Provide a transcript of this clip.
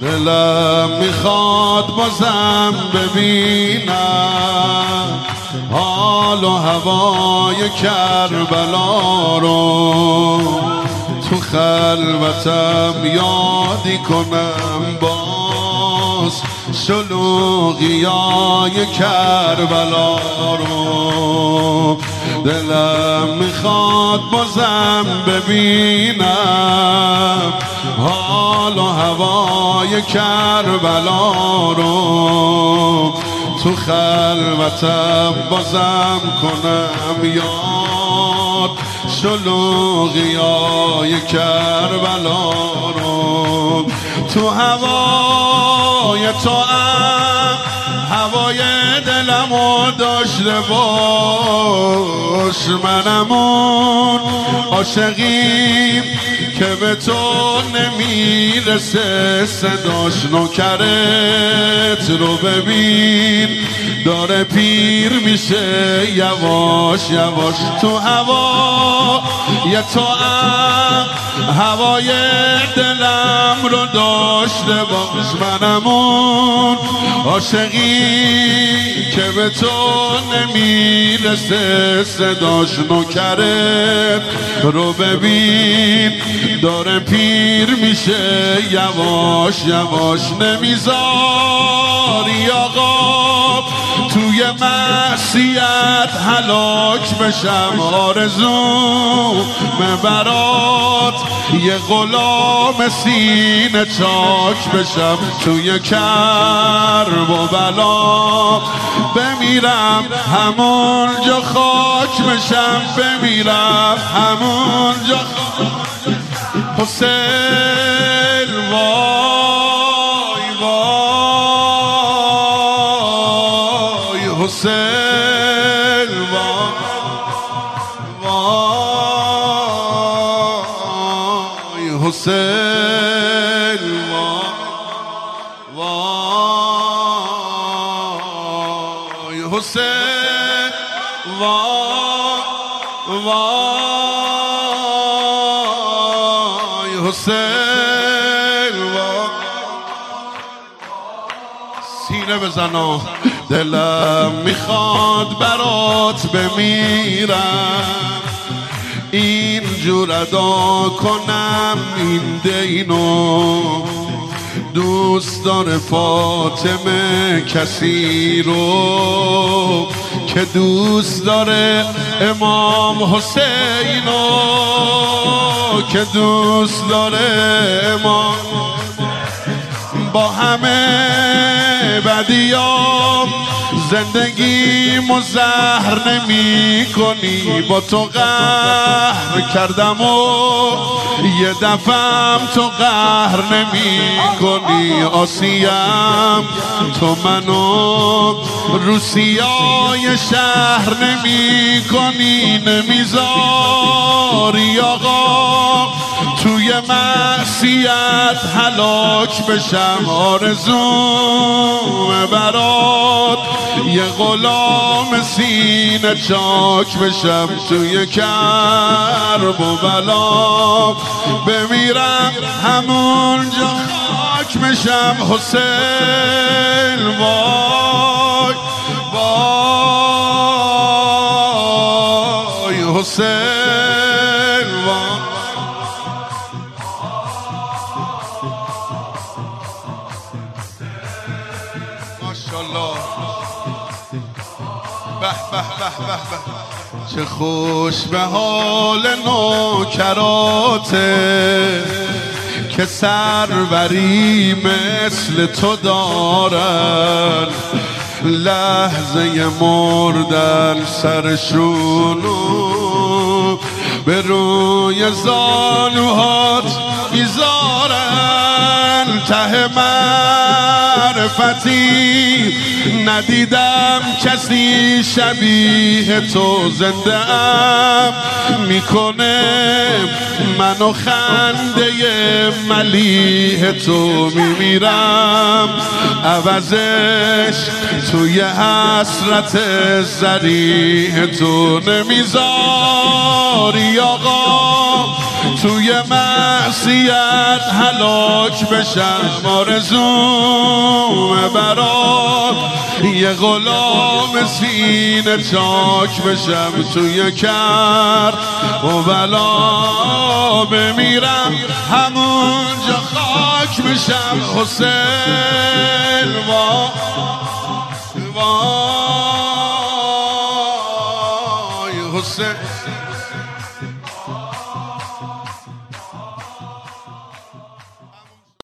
دلم می‌خواد بازم ببینم حال و هوای کربلا رو تو خلوتم یادی کنم باز. های کربلا رو دلم می‌خواد بازم ببینم. حال و هوای کربلا رو تو خلوتم بازم کنم. یاد های کربلا رو تو هوای تو هم هوای دلم و داشته باش منمون عاشقیم که به تو نمی‌رسه. صداش نوکرت رو ببین. داره پیر میشه یواش یواش. تو هوا یه تو هوای دلم رو داشته باش منمون. عاشقی که به تو نمی‌رسه صداش نوکرت رو ببین داره پیر میشه یواش یواش. نمی‌ذاری معصیت حلاک بشم آرزو برات. یه غلام سینه چاک بشم توی کرب و بلا بمیرم همونجا خاک بشم بمیرم همونجا خاک حسین وای حسین وای وای حسین وای حسین وای وای حسین سینه بزنا دلم می‌خواد برات بمیرم. اینجور ادا کنم این دینو. دوست داره فاطمه کسی رو که دوست داره امام حسینو که دوست داره امام با همه بدیام زندگی مزهر نمی کنی با تو قهر کردم و یه دفعم تو قهر نمی کنی آسیم تو منو روسیای شهر نمی کنی نمی‌ذاری آقا. توی معصیت حلاک بشم آرزوم برات. یه غلام سینه چاک بشم توی کرب و بلا. بمیرم همونجا خاک بشم حسین وای. وای حسین. ماشاءالله به به به به به. چه خوش به حال نوکراته که سروری مثل تو دارن. لحظه مردن سرشونو به روی زانوهات می‌ذارن. ته معرفتی ندیدم کسی شبیه تو زنده ام. می‌کنه منو خنده ملیه تو میمیرم. عوضش توی حسرت زریح تو نمی‌ذاری آقا. توی معصیت هلاک بشم آرزوم برات. یه غلام سینه چاک بشم توی کر. و بلا بمیرم همونجا خاک بشم. حسین وای وای حسین.